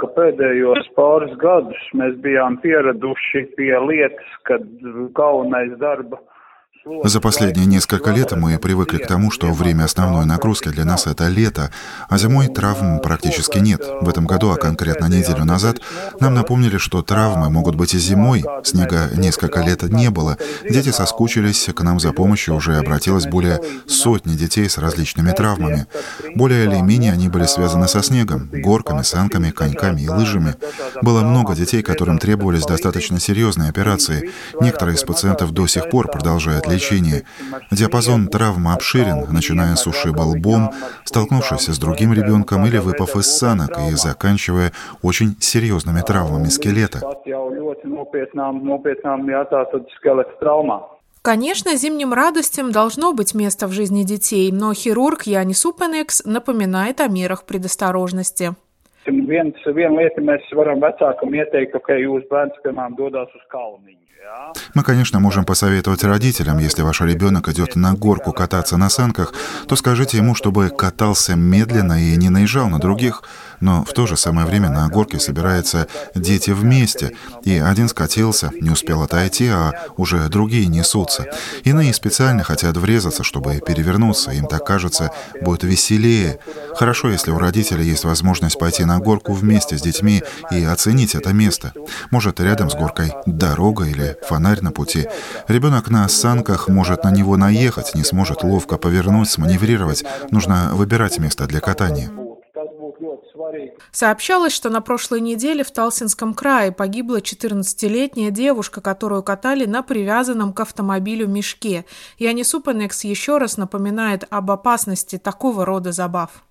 ka pēdējos pāris gadus mēs bijām pieraduši pie lietas, kad galvenais darba За последние несколько лет мы привыкли к тому, что время основной нагрузки для нас это лето, а зимой травм практически нет. В этом году, а конкретно неделю назад, нам напомнили, что травмы могут быть и зимой. Снега несколько лет не было. Дети соскучились, к нам за помощью уже обратилось более сотни детей с различными травмами. Более или менее они были связаны со снегом, горками, санками, коньками и лыжами. Было много детей, которым требовались достаточно серьезные операции. Некоторые из пациентов до сих пор продолжают лечения. Диапазон травмы обширен, начиная с ушиба лбом, столкнувшись с другим ребенком или выпав из санок и заканчивая очень серьезными травмами скелета. Конечно, зимним радостям должно быть место в жизни детей, но хирург Янис Упенекс напоминает о мерах предосторожности. Viens, viena lieta mēs varam vecākam ieteikt, ka jūs bērns, piemēram, dodas uz kalniņu. Мы, конечно, можем посоветовать родителям, если ваш ребенок идет на горку кататься на санках, то скажите ему, чтобы катался медленно и не наезжал на других. Но в то же самое время на горке собираются дети вместе, и один скатился, не успел отойти, а уже другие несутся. Иные специально хотят врезаться, чтобы перевернуться, им так кажется, будет веселее. Хорошо, если у родителей есть возможность пойти на горку вместе с детьми и оценить это место. Может, рядом с горкой дорога или фонарь на пути. Ребенок на санках может на него наехать, не сможет ловко повернуть, сманеврировать. Нужно выбирать место для катания. Сообщалось, что на прошлой неделе в Талсинском крае погибла 14-летняя девушка, которую катали на привязанном к автомобилю мешке. Янис Упенекс еще раз напоминает об опасности такого рода забав.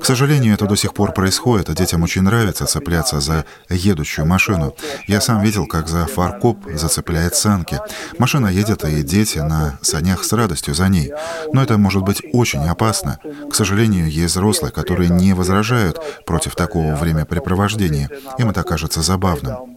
К сожалению, это до сих пор происходит, а детям очень нравится цепляться за едущую машину. Я сам видел, как за фаркоп зацепляет санки. Машина едет, и дети на санях с радостью за ней. Но это может быть очень опасно. К сожалению, есть взрослые, которые не возражают против такого времяпрепровождения. Им это кажется забавным.